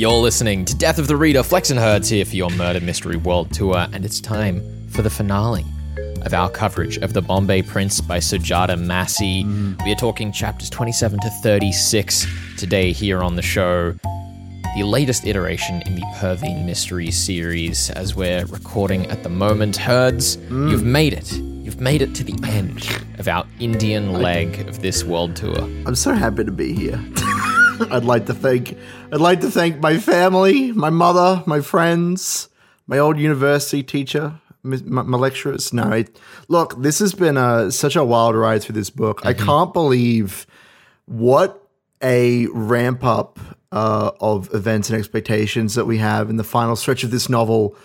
You're listening to Death of the Reader. Flex and Herds here for your Murder Mystery World Tour, and it's time for the finale of our coverage of The Bombay Prince by Sujata Massey. Mm. We are talking chapters 27 to 36 today here on the show. The latest iteration in the Perveen Mistry series, as we're recording at the moment. Herds, mm. you've made it. You've made it to the end of our Indian leg of this world tour. I'm so happy to be here. I'd like to thank I'd like to thank my family, my mother, my friends, my old university teacher, my, my lecturers. No, it, look, this has been a, such a wild ride through this book. I can't believe what a ramp up uh, of events and expectations that we have in the final stretch of this novel.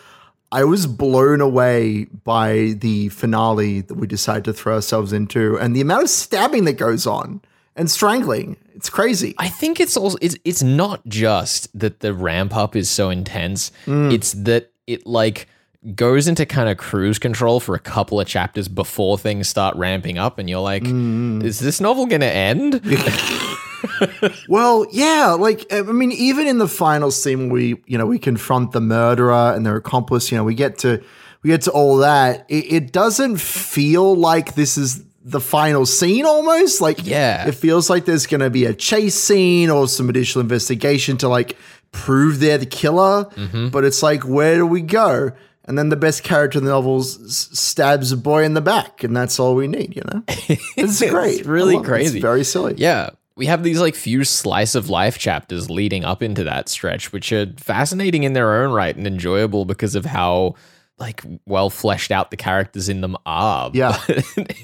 I was blown away by the finale that we decided to throw ourselves into and the amount of stabbing that goes on and strangling. It's crazy. I think it's also it's it's not just that the ramp up is so intense. Mm. It's that it like goes into kind of cruise control for a couple of chapters before things start ramping up and you're like mm. is this novel going to end? Well, yeah, like I mean, even in the final scene, we you know we confront the murderer and their accomplice. You know, we get to we get to all that. It, it doesn't feel like this is the final scene. Almost like Yeah. it feels like there's going to be a chase scene or some additional investigation to like prove they're the killer. Mm-hmm. But it's like, where do we go? And then the best character in the novels s- stabs a boy in the back, and that's all we need. You know, it's great. It's really it. crazy. It's very silly. Yeah. We have these like few slice of life chapters leading up into that stretch, which are fascinating in their own right and enjoyable because of how like well fleshed out the characters in them are. Yeah.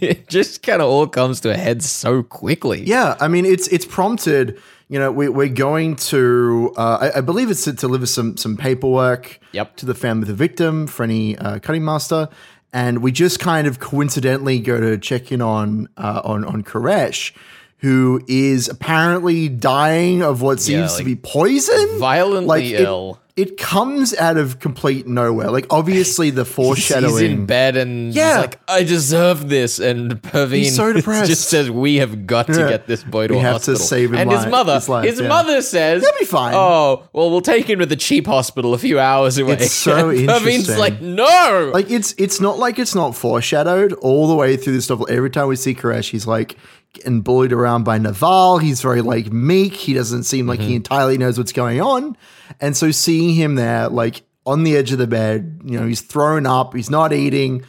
It just kind of all comes to a head so quickly. Yeah, I mean, it's it's prompted. You know, we, we're going to. Uh, I, I believe it's to deliver some some paperwork. Yep. To the family of the victim, Freny uh, Cuttingmaster, and we just kind of coincidentally go to check in on uh, on on Koresh, who is apparently dying of what seems to like, be poison, violently it- ill. It, comes out of complete nowhere. Like obviously the foreshadowing. He's in bed and Yeah. he's like, I deserve this. And Perveen He's so depressed. just says, We have got to Yeah. get this boy to We a have to hospital. save him and his mother, his life, yeah. mother says, He'll be fine. Oh, well, we'll take him to the cheap hospital a few hours away. It's so And Perveen's interesting. like, No. Like it's it's not like it's not foreshadowed all the way through this novel. Every time we see Koresh, he's like getting bullied around by Naval. He's very like meek. He doesn't seem like he mm-hmm. entirely knows what's going on. And so seeing him there, like on the edge of the bed, you know, he's thrown up. He's not eating.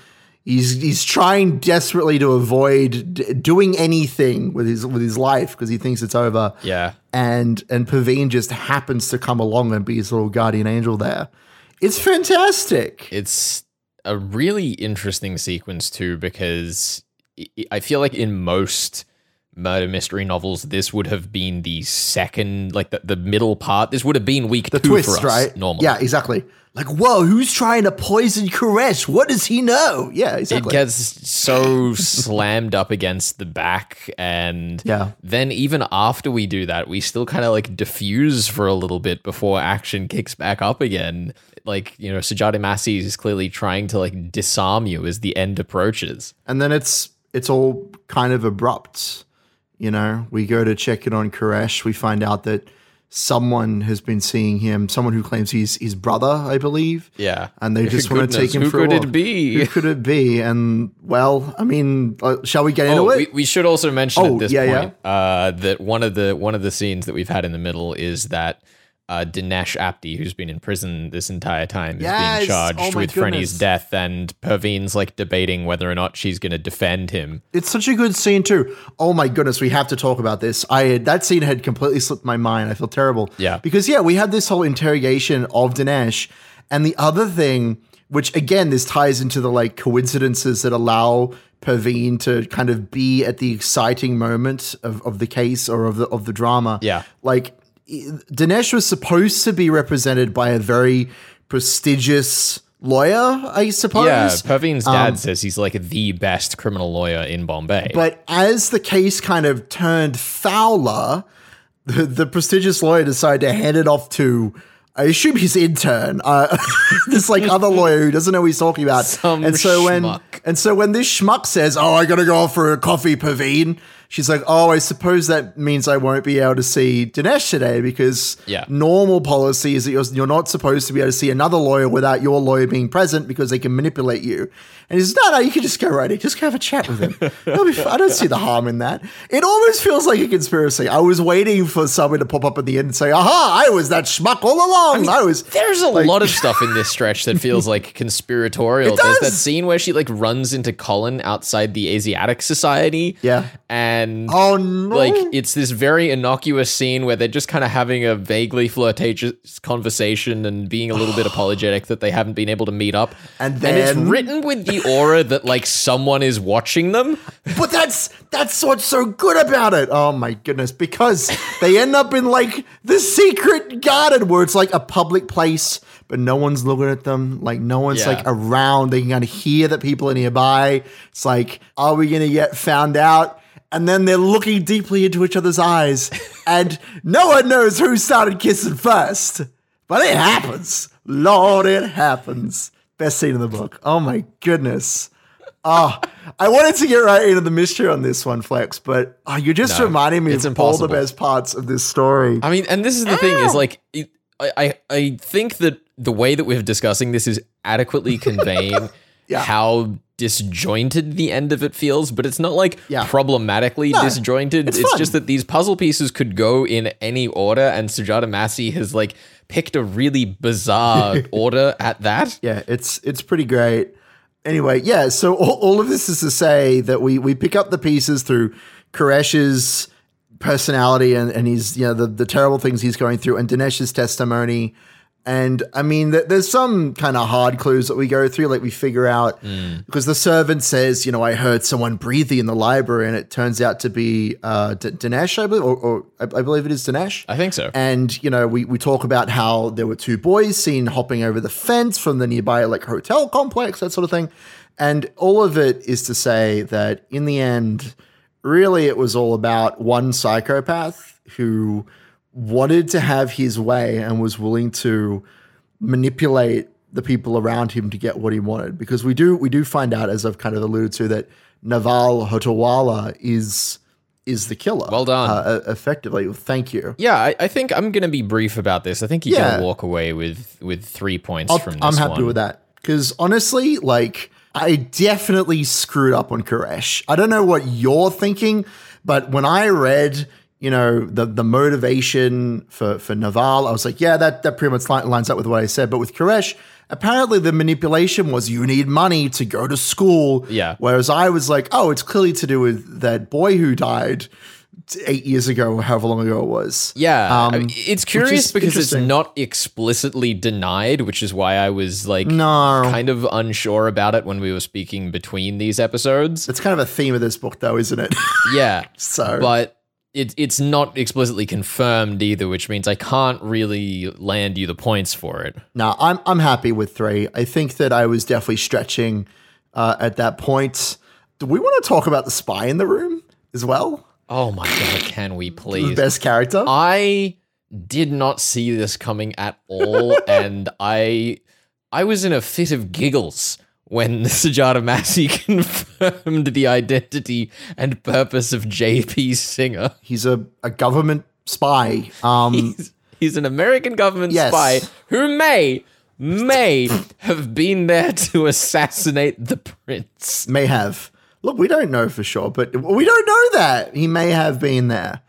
He's he's trying desperately to avoid d- doing anything with his with his life because he thinks it's over. yeah. And and Perveen just happens to come along and be his little guardian angel there. It's fantastic. It's a really interesting sequence, too, because I feel like in most murder mystery novels, this would have been the second, like the, the middle part. This would have been week the two twist, for us, right? normally. Yeah, exactly. Like, whoa, who's trying to poison Koresh? What does he know? Yeah, exactly. it gets so slammed up against the back and Yeah. then even after we do that we still kind of like diffuse for a little bit before action kicks back up again like you know Sujata Massey is clearly trying to like disarm you as the end approaches and then it's it's all kind of abrupt. You know, we go to check it on Koresh. We find out that someone has been seeing him. Someone who claims he's his brother, I believe. yeah And they just want to take him who for a could walk. it be Who could it be? And well, I mean, uh, shall we get into Oh, it? we, we should also mention Oh, at this yeah, yeah. point uh, that one of the one of the scenes that we've had in the middle is that uh, Dinesh Apte, who's been in prison this entire time, is Yes! being charged Oh with. Freny's death, and Perveen's like debating whether or not she's going to defend him. It's such a good scene too. Oh my goodness, we have to talk about this. I that scene had completely slipped my mind. I feel terrible. Yeah. because yeah, we had this whole interrogation of Dinesh, and the other thing, which again, this ties into the like coincidences that allow Perveen to kind of be at the exciting moment of, of the case or of the of the drama. Yeah. like Dinesh was supposed to be represented by a very prestigious lawyer, I suppose. Yeah, Perveen's dad says he's like the best criminal lawyer in Bombay. But as the case kind of turned fouler, the, the prestigious lawyer decided to hand it off to, I assume his intern, uh, this like other lawyer who doesn't know what he's talking about. Some and so when and so when this schmuck says, "Oh, I gotta go off for a coffee, Perveen," she's like, "Oh, I suppose that means I won't be able to see Dinesh today because Yeah. normal policy is that you're, you're not supposed to be able to see another lawyer without your lawyer being present because they can manipulate you." And he's, "No, no, you can just go right in, just go have a chat with him. I don't see the harm in that." It almost feels like a conspiracy. I was waiting for someone to pop up at the end and say, "Aha, I was that schmuck all along. I, was." There's a lot of stuff in this stretch that feels like conspiratorial. There's that scene where she like runs into Colin outside the Asiatic Society. Yeah. And Oh no! like it's this very innocuous scene where they're just kind of having a vaguely flirtatious conversation and being a little bit apologetic that they haven't been able to meet up. And then it's written with the aura that like someone is watching them. But that's that's what's so good about it. Oh my goodness! Because they end up in like the secret garden where it's like a public place, but no one's looking at them. Like no one's Yeah. like around. They can kind of hear that people are nearby. It's like, are we gonna get found out? And then they're looking deeply into each other's eyes, and no one knows who started kissing first. But it happens. Lord, it happens. Best scene in the book. Oh my goodness. Oh, I wanted to get right into the mystery on this one, Flex, but ah, oh, you're just No, reminding me of all the best parts of this story. I mean, and this is the thing is like, it, I, I I think that the way that we're discussing this is adequately conveying Yeah. how disjointed the end of it feels, but it's not like Yeah. problematically disjointed. it's It's, just that these puzzle pieces could go in any order, and Sujata Massey has like picked a really bizarre order at that. Yeah, it's it's pretty great. Anyway, yeah, so all, all of this is to say that we we pick up the pieces through Koresh's personality and, and his you know the, the terrible things he's going through and Dinesh's testimony. And I mean, th- there's some kind of hard clues that we go through, like we figure out because the servant says, you know, I heard someone breathing in the library, and it turns out to be uh, D- Dinesh, I believe, or, or I, I believe it is Dinesh. I think so. And, you know, we, we talk about how there were two boys seen hopping over the fence from the nearby like hotel complex, that sort of thing. And all of it is to say that in the end, really it was all about one psychopath who wanted to have his way and was willing to manipulate the people around him to get what he wanted. Because we do we do find out, as I've kind of alluded to, that Naval Hotawala is is the killer. Well done. Uh, effectively. Thank you. Yeah, I, I think I'm gonna be brief about this. I think you Yeah. can walk away with with three points I'll- from this I'm happy one. with that because honestly, like I definitely screwed up on Koresh. I don't know what you're thinking, but when I read, you know, the the motivation for for Naval, I was like, yeah, that that pretty much lines up with what I said. But with Koresh, apparently the manipulation was you need money to go to school. Yeah. Whereas I was like, oh, it's clearly to do with that boy who died eight years ago, or however long ago it was. Yeah, Um, I mean, it's curious because it's not explicitly denied, which is why I was like No. kind of unsure about it when we were speaking between these episodes. It's kind of a theme of this book, though, isn't it? Yeah, so, but it, it's not explicitly confirmed either, which means I can't really land you the points for it. No, I'm I'm happy with three. I think that I was definitely stretching uh, at that point. Do we want to talk about the spy in the room as well? Oh my god, can we The please? best character. I did not see this coming at all, and I I was in a fit of giggles when Sujata Massey confirmed the identity and purpose of JP Singer. He's a, a government spy. Um, He's, he's an American government Yes. spy who may may have been there to assassinate the prince. may have. Look, we don't know for sure, but we don't know that he may have been there.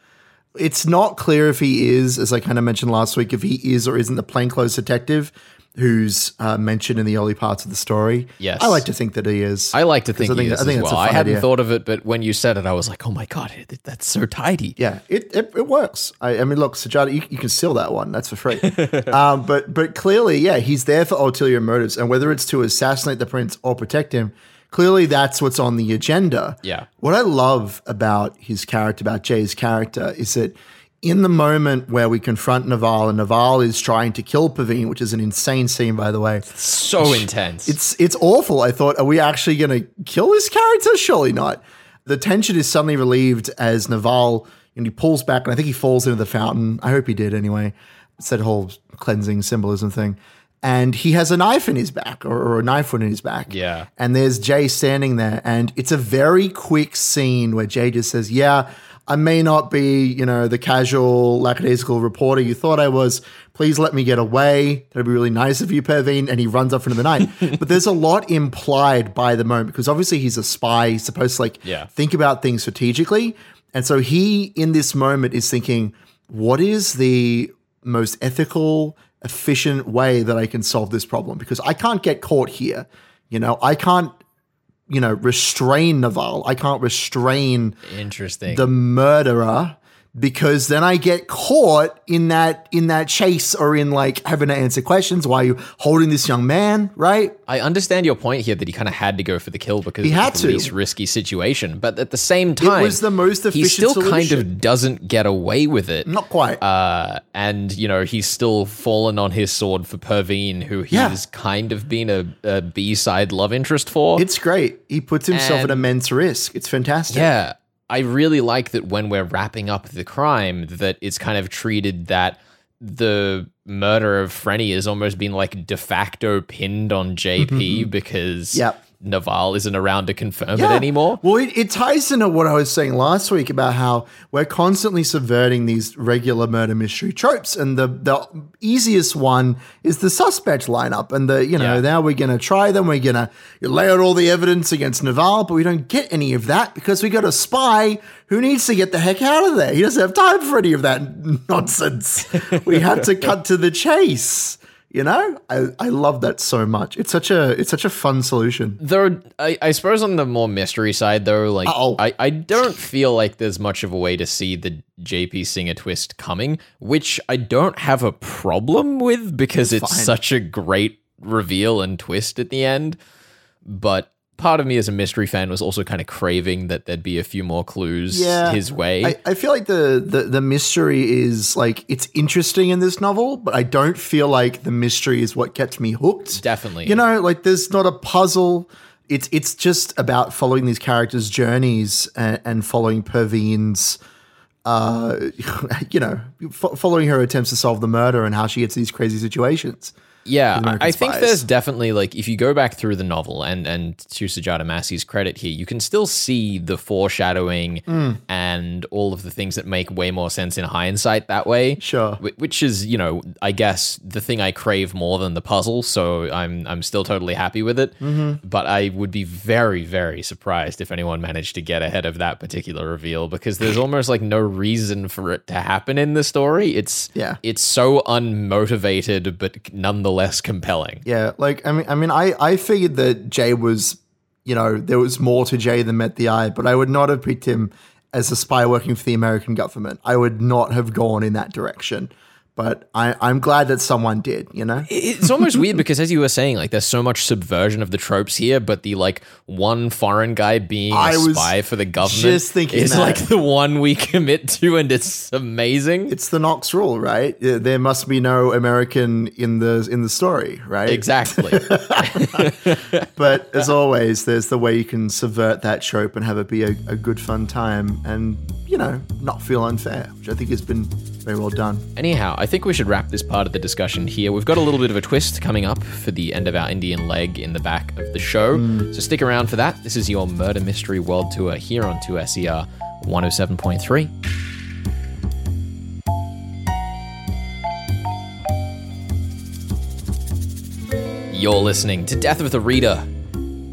It's not clear if he is, as I kind of mentioned last week, if he is or isn't the plainclothes detective who's uh, mentioned in the early parts of the story. Yes. I like to think that he is. I like to think, I think- he is I think as that's well. I hadn't idea. thought of it, but when you said it, I was like, "Oh my god, it- that's so tidy." Yeah, it, it, it works. I, I mean, look, Sujata, you, you can steal that one. That's for free. um, but but clearly, yeah, he's there for ulterior motives, and whether it's to assassinate the prince or protect him, clearly that's what's on the agenda. Yeah. What I love about his character, about Jay's character, is that in the moment where we confront Naval, and Naval is trying to kill Perveen, which is an insane scene, by the way. So intense. It's it's awful. I thought, are we actually going to kill this character? Surely not. The tension is suddenly relieved as Naval and he pulls back, and I think he falls into the fountain. I hope he did anyway. It's that whole cleansing symbolism thing. and he has a knife in his back or, or a knife wound in his back. Yeah. And there's Jay standing there, and it's a very quick scene where Jay just says, Yeah, I may not be, you know, the casual, lackadaisical reporter you thought I was. Please let me get away. That'd be really nice of you, Perveen. And he runs off into the night. but there's a lot implied by the moment because obviously he's a spy. He's supposed to like Yeah. think about things strategically. And so he, in this moment, is thinking, what is the most ethical, efficient way that I can solve this problem? Because I can't get caught here. You know, I can't, you know, restrain Naval. I can't restrain Interesting. the murderer because then I get caught in that in that chase or in like having to answer questions. Why are you holding this young man? Right? I understand your point here that he kind of had to go for the kill because He had the to. least risky situation, but at the same time, it was the most efficient. he still kind of doesn't get away with it. Not quite. Uh, and you know he's still fallen on his sword for Perveen, who he's Yeah. kind of been a, a B-side love interest for. it's great. He puts himself at immense risk. It's fantastic. Yeah. I really like that when we're wrapping up the crime, that it's kind of treated that the murder of Freny has almost been like de facto pinned on JP because Mm-hmm. Yep. Naval isn't around to confirm it anymore. Well, it, it ties into what I was saying last week about how we're constantly subverting these regular murder mystery tropes, and the the easiest one is the suspect lineup, and the you know Yeah. now we're gonna try them, we're gonna lay out all the evidence against Naval, but we don't get any of that because we got a spy who needs to get the heck out of there. He doesn't have time for any of that nonsense. we had to cut to the chase. You know, I, I love that so much. It's such a it's such a fun solution. Though I, I suppose on the more mystery side, though, like Uh-oh. I, I don't feel like there's much of a way to see the JP Singer twist coming, which I don't have a problem with because it's fine. such a great reveal and twist at the end. But part of me as a mystery fan was also kind of craving that there'd be a few more clues Yeah. his way. I, I feel like the, the the mystery is like it's interesting in this novel, but I don't feel like the mystery is what gets me hooked. Definitely. You know, like there's not a puzzle. It's it's just about following these characters' journeys and, and following Perveen's uh you know, fo- following her attempts to solve the murder and how she gets these crazy situations. Yeah, I, American I think there's definitely like if you go back through the novel and and to Sujata Massey's credit here, you can still see the foreshadowing Hmm. and all of the things that make way more sense in hindsight that way. Sure. Which is, you know, I guess the thing I crave more than the puzzle, so I'm I'm still totally happy with it. Mm-hmm. But I would be very very surprised if anyone managed to get ahead of that particular reveal because there's almost like no reason for it to happen in the story. It's Yeah. it's so unmotivated but nonetheless compelling. Yeah, like I mean, I mean, I I figured that Jay was, you know, there was more to Jay than met the eye, but I would not have picked him as a spy working for the American government. I would not have gone in that direction. But I, I'm glad that someone did. You know, It's almost weird because, as you were saying, like there's so much subversion of the tropes here, but the like one foreign guy being a I was spy for the government just thinking is that. like the one we commit to, and it's amazing. it's the Knox rule, right? There must be no American in the in the story, right? exactly. But as always, there's the way you can subvert that trope and have it be a, a good fun time, and you know, not feel unfair, which I think has been very well done. Anyhow, I think we should wrap this part of the discussion here. We've got a little bit of a twist coming up for the end of our Indian leg in the back of the show. Mm. So stick around for that. This is your Murder Mystery World Tour here on 2SER 107.3. You're listening to Death of the Reader.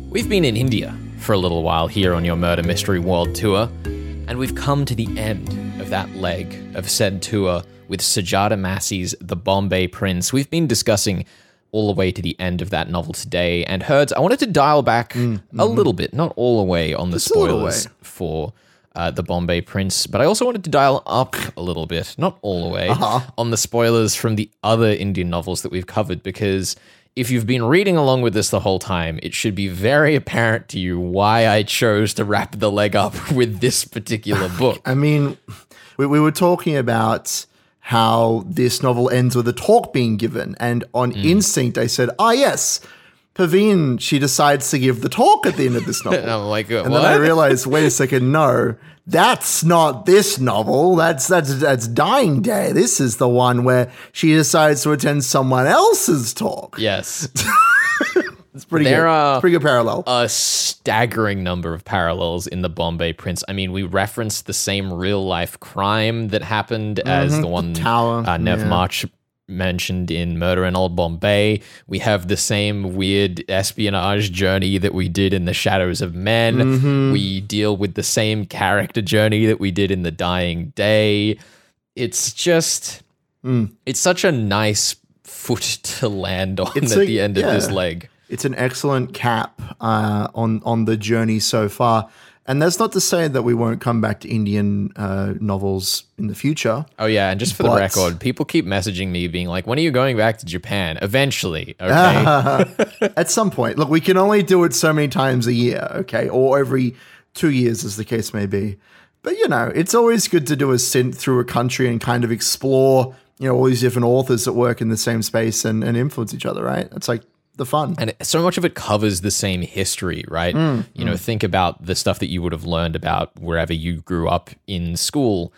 We've been in India for a little while here on your Murder Mystery World Tour, and we've come to the end that leg of said tour with Sujata Massey's The Bombay Prince. We've been discussing all the way to the end of that novel today, and Herds, I wanted to dial back a little bit, not all the way on the Mm, mm-hmm. little spoilers for uh, The Bombay Prince, but I also wanted to dial up a little bit, not all the way, Uh-huh. on the spoilers from the other Indian novels that we've covered, because if you've been reading along with this the whole time, it should be very apparent to you why I chose to wrap the leg up with this particular book. I mean, we, we were talking about how this novel ends with a talk being given, and on instinct, I said, "Ah, yes, Perveen, she decides to give the talk at the end of this novel. And I'm like, and then I realized, wait a second, no, that's not this novel. That's that's that's Dying Day. This is the one where she decides to attend someone else's talk. yes. It's pretty There good. are- It's pretty good parallel. a staggering number of parallels in the Bombay Prince. I mean, we referenced the same real life crime that happened as the one Mm-hmm. tower, uh, Nev yeah. March mentioned in Murder in Old Bombay. We have the same weird espionage journey that we did in The Shadows of Men. Mm-hmm. We deal with the same character journey that we did in The Dying Day. It's just, Mm. it's such a nice foot to land on It's at like- the end of this leg. It's an excellent cap uh, on on the journey so far. And that's not to say that we won't come back to Indian uh, novels in the future. Oh yeah, and just for the record, people keep messaging me being like, "When are you going back to Japan?" Eventually, okay. At some point, look, we can only do it so many times a year, okay, or every two years, as the case may be. But you know, it's always good to do a stint through a country and kind of explore, you know, all these different authors that work in the same space and, and influence each other, right? It's like the fun. and so much of it covers the same history, right? Mm, you know, think about the stuff that you would have learned about wherever you grew up in school.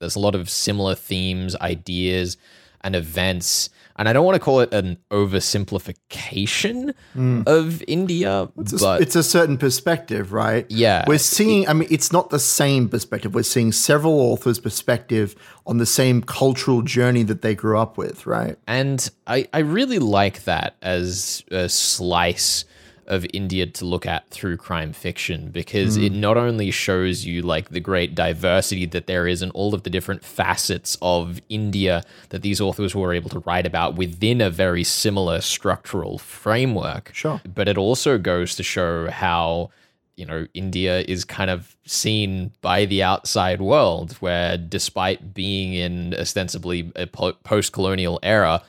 There's a lot of similar themes, ideas, and events. And I don't want to call it an oversimplification hmm. of India, but it's a certain perspective, right? Yeah. We're seeing, I mean, it's not the same perspective. We're seeing several authors' perspective on the same cultural journey that they grew up with, right? And I, I really like that as a slice of India to look at through crime fiction because it hmm. not only shows you like the great diversity that there is and all of the different facets of India that these authors were able to write about within a very similar structural framework. Sure. But it also goes to show how you know, India is kind of seen by the outside world, where despite being in ostensibly a post colonial era,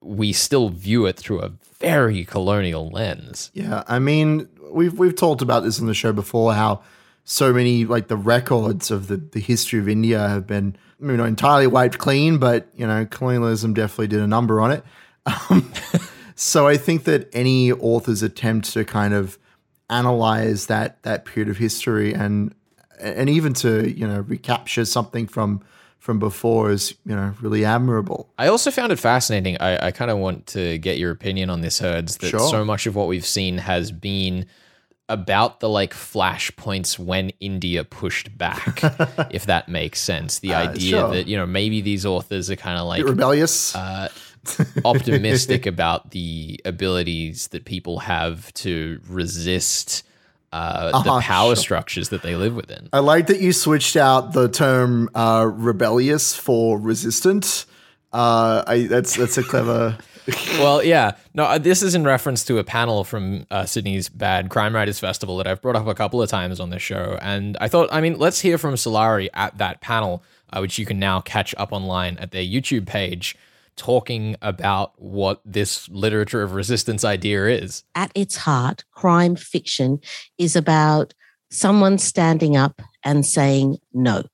we still view it through a very colonial lens. Yeah, I mean, we've we've talked about this on the show before. How so many like the records of the the history of India have been, you know, entirely wiped clean, but you know, colonialism definitely did a number on it. Um, so I think that any author's attempt to kind of analyze that that period of history and and even to you know recapture something from from before is you know really admirable. I also found it fascinating. I, I kind of want to get your opinion on this, Herds, that Sure. so much of what we've seen has been about the like flashpoints when India pushed back, if that makes sense. The idea sure. that, you know, maybe these authors are kind of like Rebellious. uh, optimistic about the abilities that people have to resist uh, the Uh-huh, power sure. structures that they live within. I like that you switched out the term uh, rebellious for resistant. Uh, I that's that's a clever. well, yeah. No, uh, this is in reference to a panel from uh, Sydney's Bad Crime Writers Festival that I've brought up a couple of times on the show. And I thought, I mean, let's hear from Sulari at that panel, uh, which you can now catch up online at their YouTube page, talking about what this literature of resistance idea is. at its heart, crime fiction is about someone standing up and saying no.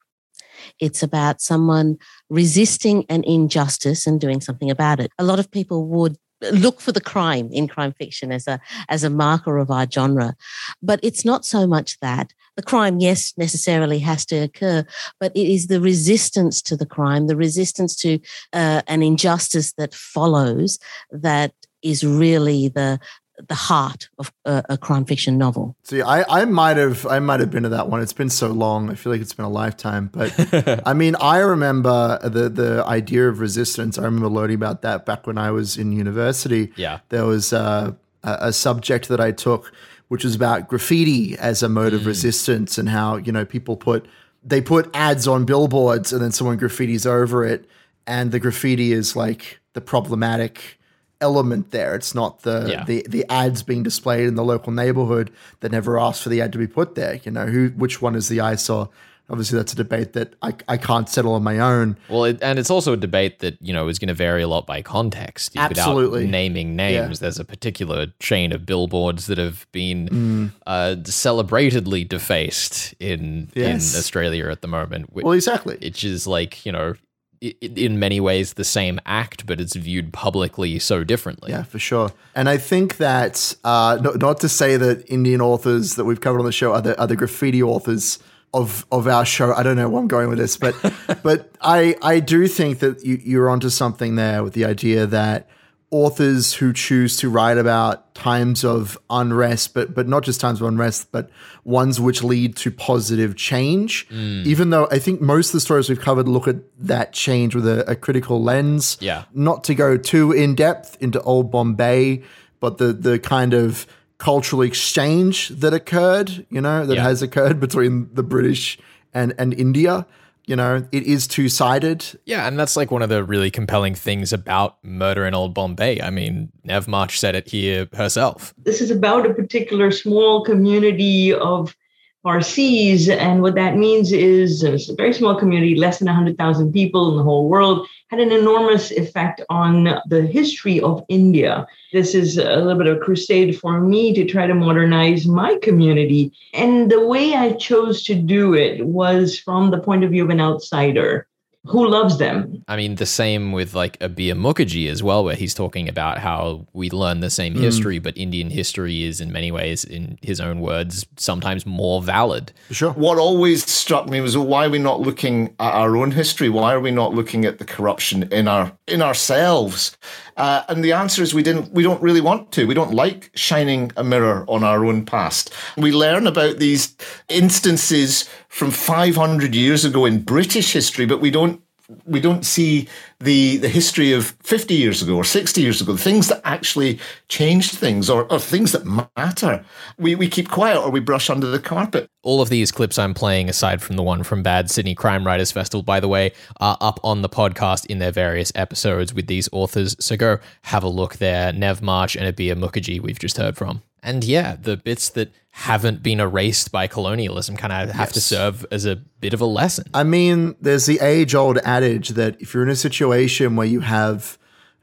It's about someone resisting an injustice and doing something about it. A lot of people would look for the crime in crime fiction as a as a marker of our genre. But it's not so much that. The crime yes necessarily has to occur but it is the resistance to the crime the resistance to uh, an injustice that follows that is really the the heart of a, a crime fiction novel. See, I, I might have I might have been to that one. It's been so long. I feel like it's been a lifetime. But I mean, I remember the the idea of resistance. I remember learning about that back when I was in university. Yeah. there was uh, a, a subject that I took, which was about graffiti as a mode of resistance and how you know people put they put ads on billboards and then someone graffitis over it, and the graffiti is like the problematic element there. It's not the Yeah. the the ads being displayed in the local neighborhood that never asked for the ad to be put there. You know, who which one is the eyesore? Obviously, that's a debate that I, I can't settle on my own. Well, it, and it's also a debate that you know is going to vary a lot by context. Absolutely. Without naming names, there's a particular chain of billboards that have been Mm. uh, celebratedly defaced in Yes. in Australia at the moment. whi- Well, exactly. which is like you know in many ways the same act, but it's viewed publicly so differently. Yeah, for sure. And I think that uh, not, not to say that Indian authors that we've covered on the show are the, are the graffiti authors of of our show. I don't know where I'm going with this, but but I I do think that you, you're onto something there with the idea that authors who choose to write about times of unrest, but but not just times of unrest, but ones which lead to positive change. Mm. Even though I think most of the stories we've covered look at that change with a, a critical lens. Yeah. Not to go too in depth into old Bombay, but the the kind of cultural exchange that occurred, you know, that Yeah. has occurred between the British and and India. You know, it is two sided. Yeah, and that's like one of the really compelling things about Murder in Old Bombay. I mean, Nev March said it here herself. this is about a particular small community of Parsis. And what that means is uh, it's a very small community, less than 100,000 people in the whole world, had an enormous effect on the history of India. This is a little bit of a crusade for me to try to modernize my community. And the way I chose to do it was from the point of view of an outsider who loves them I mean, the same with like Abir Mukherjee as well, where he's talking about how we learn the same history, but Indian history is in many ways, in his own words, sometimes more valid. Sure. What always struck me was well, why are we not looking at our own history? Why are we not looking at the corruption in our in ourselves? Uh, and the answer is we didn't. We don't really want to. We don't like shining a mirror on our own past. We learn about these instances from 500 years ago in British history, but we don't we don't see the the history of 50 years ago or 60 years ago, the things that actually changed things or, or things that matter. We, we keep quiet or we brush under the carpet. All of these clips I'm playing, aside from the one from Bad Sydney Crime Writers Festival, by the way, are up on the podcast in their various episodes with these authors. So go have a look there. Nev March and Abir Mukherjee, we've just heard from. And yeah, the bits that haven't been erased by colonialism kind of have to serve as a bit of a lesson. I mean, there's the age old adage that if you're in a situation where you have,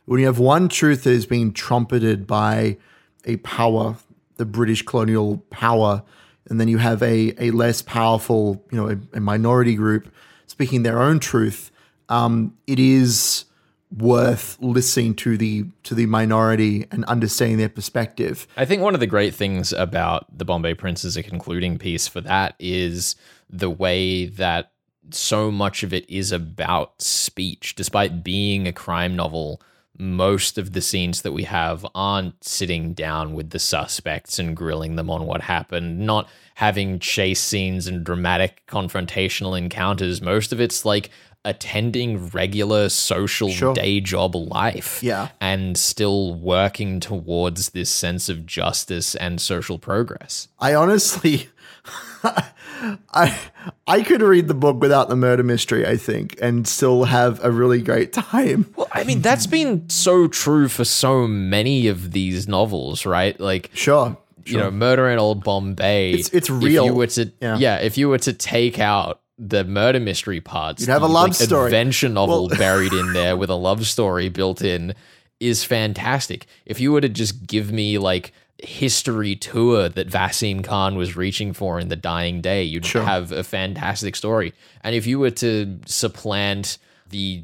when you have one truth that is being trumpeted by a power, the British colonial power, and then you have a, a less powerful, you know, a, a minority group speaking their own truth, um, it is worth listening to the to the minority and understanding their perspective. I think one of the great things about the Bombay Prince as a concluding piece for that is the way that so much of it is about speech. Despite being a crime novel, most of the scenes that we have aren't sitting down with the suspects and grilling them on what happened, not having chase scenes and dramatic confrontational encounters. Most of it's like attending regular social Sure. day job life Yeah. and still working towards this sense of justice and social progress. I honestly, I I could read the book without the murder mystery. I think, and still have a really great time. Well, I mean, that's been so true for so many of these novels, right? Like, Sure, you know, Murder in Old Bombay. It's- it's If real. you were to, Yeah. yeah. if you were to take out the murder mystery parts, You'd have a love like, story. adventure novel Well- buried in there with a love story built in is fantastic. If you were to just give me like history tour that Vaseem Khan was reaching for in The Dying Day, you'd Sure. have a fantastic story. And if you were to supplant the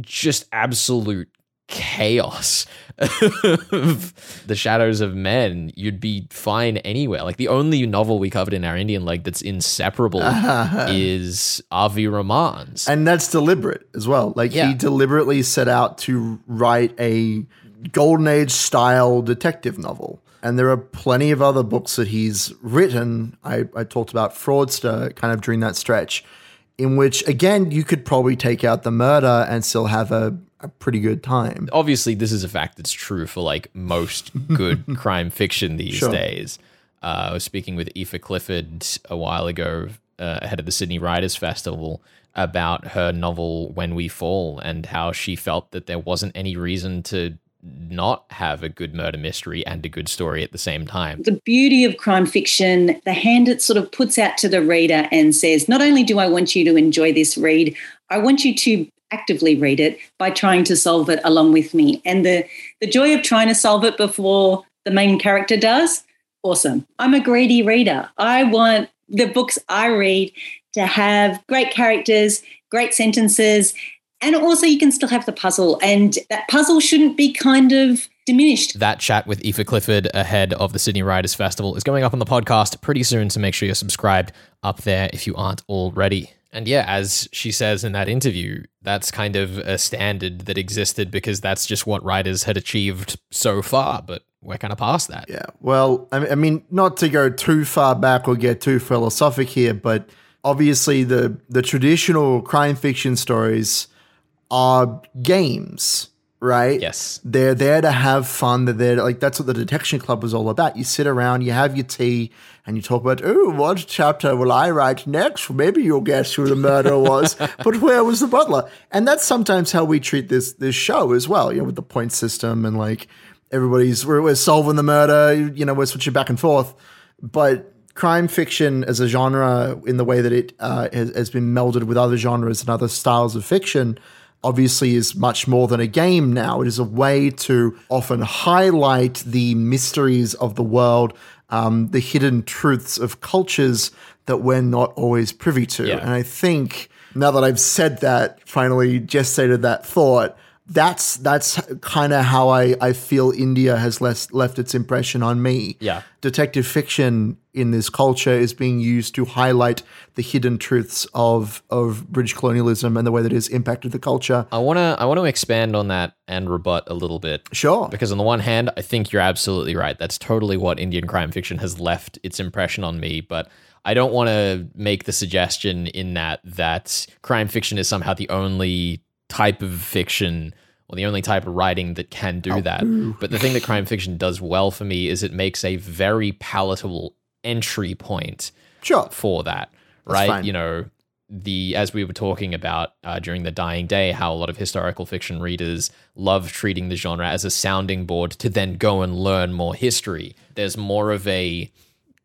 just absolute chaos of the shadows of men you'd be fine anywhere like the only novel we covered in our indian leg that's inseparable is avi raman's and that's deliberate as well. Like Yeah. he deliberately set out to write a golden age style detective novel. And there are plenty of other books that he's written. I, I talked about Fraudster kind of during that stretch, in which again you could probably take out the murder and still have a, a pretty good time. obviously this is a fact that's true for like most good crime fiction these Sure. days. Uh, I was speaking with Aoife Clifford a while ago uh, ahead of the Sydney Writers Festival about her novel When We Fall and how she felt that there wasn't any reason to not have a good murder mystery and a good story at the same time. the beauty of crime fiction, the hand it sort of puts out to the reader and says, not only do I want you to enjoy this read, I want you to actively read it by trying to solve it along with me. And the, the joy of trying to solve it before the main character does, awesome. I'm a greedy reader. I want the books I read to have great characters, great sentences, And also, you can still have the puzzle, and that puzzle shouldn't be kind of diminished. That chat with Aoife Clifford ahead of the Sydney Writers Festival is going up on the podcast pretty soon, so make sure you're subscribed up there if you aren't already. And yeah, as she says in that interview, that's kind of a standard that existed because that's just what writers had achieved so far, but we're kind of past that. Yeah. Well, I I mean, not to go too far back or get too philosophic here, but obviously the the traditional crime fiction stories are games, right? Yes. They're there to have fun. They're there to, like that's what the detection club was all about. You sit around, you have your tea, and you talk about, oh, what chapter will I write next? Maybe you'll guess who the murderer was, but where was the butler? And that's sometimes how we treat this this show as well, you know, with the point system and like everybody's we're, we're solving the murder, you know, we're switching back and forth. But crime fiction as a genre, in the way that it uh, has, has been melded with other genres and other styles of fiction, obviously is much more than a game now. It is a way to often highlight the mysteries of the world, um, the hidden truths of cultures that we're not always privy to. Yeah. And I think now that I've said that, finally gestated that thought, that's that's kind of how I, I feel India has less, left its impression on me. Yeah. Detective fiction in this culture is being used to highlight the hidden truths of of British colonialism and the way that it has impacted the culture. I want to I want to expand on that and rebut a little bit. Sure. Because on the one hand, I think you're absolutely right. That's totally what Indian crime fiction has left its impression on me, but I don't want to make the suggestion in that that crime fiction is somehow the only type of fiction or the only type of writing that can do that. But the thing that crime fiction does well for me is it makes a very palatable entry point Sure. for that, right? You know, the as we were talking about uh, during the dying day, how a lot of historical fiction readers love treating the genre as a sounding board to then go and learn more history. There's more of a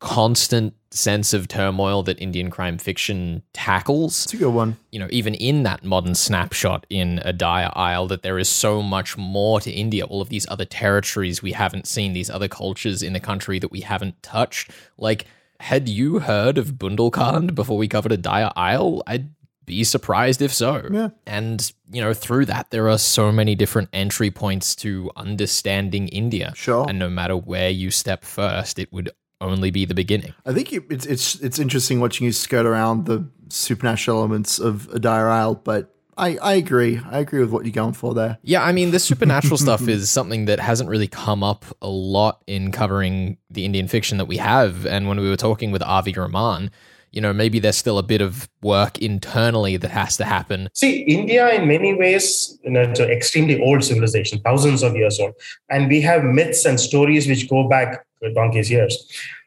constant sense of turmoil that Indian crime fiction tackles It's a good one. you know, even in that modern snapshot in a dire isle, that there is so much more to India, all of these other territories we haven't seen, these other cultures in the country that we haven't touched. Like, had you heard of Bundelkhand before we covered a dire isle? I'd be surprised if so. Yeah. And, you know, through that, there are so many different entry points to understanding India. Sure. And no matter where you step first, it would only be the beginning. I think it, it's it's it's interesting watching you skirt around the supernatural elements of a dire isle, but I, I agree. I agree with what you're going for there. Yeah, I mean, the supernatural stuff is something that hasn't really come up a lot in covering the Indian fiction that we have. And when we were talking with Avi Rahman, you know, maybe there's still a bit of work internally that has to happen. See, India in many ways, you know, it's an extremely old civilization, thousands of years old. And we have myths and stories which go back donkey's years.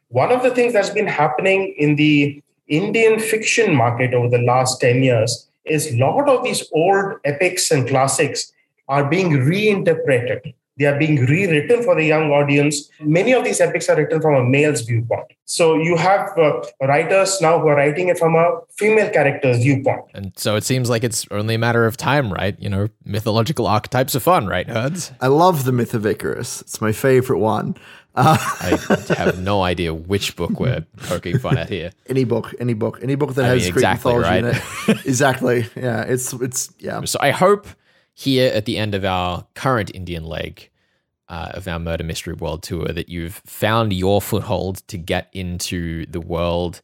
One of the things that's been happening in the Indian fiction market over the last 10 years is a lot of these old epics and classics are being reinterpreted. They are being rewritten for the young audience. Many of these epics are written from a male's viewpoint. So you have uh, writers now who are writing it from a female character's viewpoint. And so it seems like it's only a matter of time, right? You know, mythological archetypes are fun, right, Herds? I love the myth of Icarus. It's my favorite one. I have no idea which book we're poking fun at here. Any book, any book, any book that I has mean, Greek exactly, mythology right? in it. exactly. Yeah. It's it's yeah. So I hope here at the end of our current Indian leg uh, of our Murder Mystery World Tour that you've found your foothold to get into the world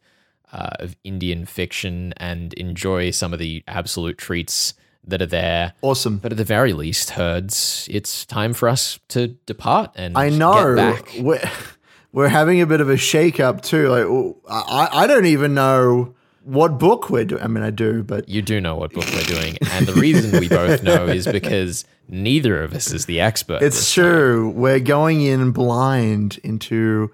uh, of Indian fiction and enjoy some of the absolute treats that are there. Awesome. But at the very least, herds, it's time for us to depart and I know. get back. We're, we're having a bit of a shake up too. Like I, I don't even know what book we're doing. I mean, I do, but You do know what book we're doing, and the reason we both know is because neither of us is the expert. it's this time. true. We're going in blind into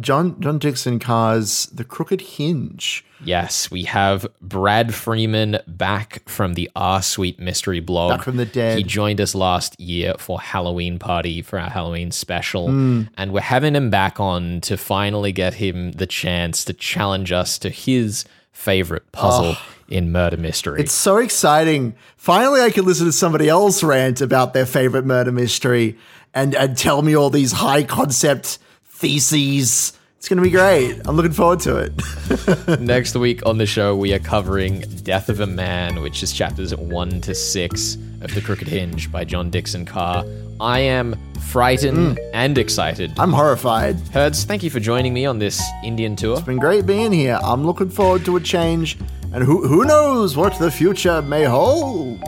John John Dickson Carr's The Crooked Hinge. Yes, we have Brad Friedman back from the R Sweet Mystery blog. Back from the dead. He joined us last year for Halloween party for our Halloween special, Hmm. and we're having him back on to finally get him the chance to challenge us to his favorite puzzle in murder mystery. Oh. It's so exciting. Finally, I can listen to somebody else rant about their favorite murder mystery and, and tell me all these high concept theses It's going to be great. I'm looking forward to it. Next week on the show, we are covering Death of a Man, which is chapters 1 to 6 of The Crooked Hinge by John Dickson Carr. I am frightened mm. and excited. I'm horrified. Herds, thank you for joining me on this Indian tour. It's been great being here. I'm looking forward to a change, and who who knows what the future may hold.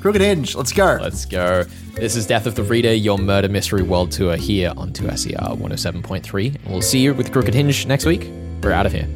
Crooked Hinge, let's go. Let's go. This is Death of the Reader, your murder mystery world tour here on 2SER 107.3. And we'll see you with Crooked Hinge next week. We're out of here.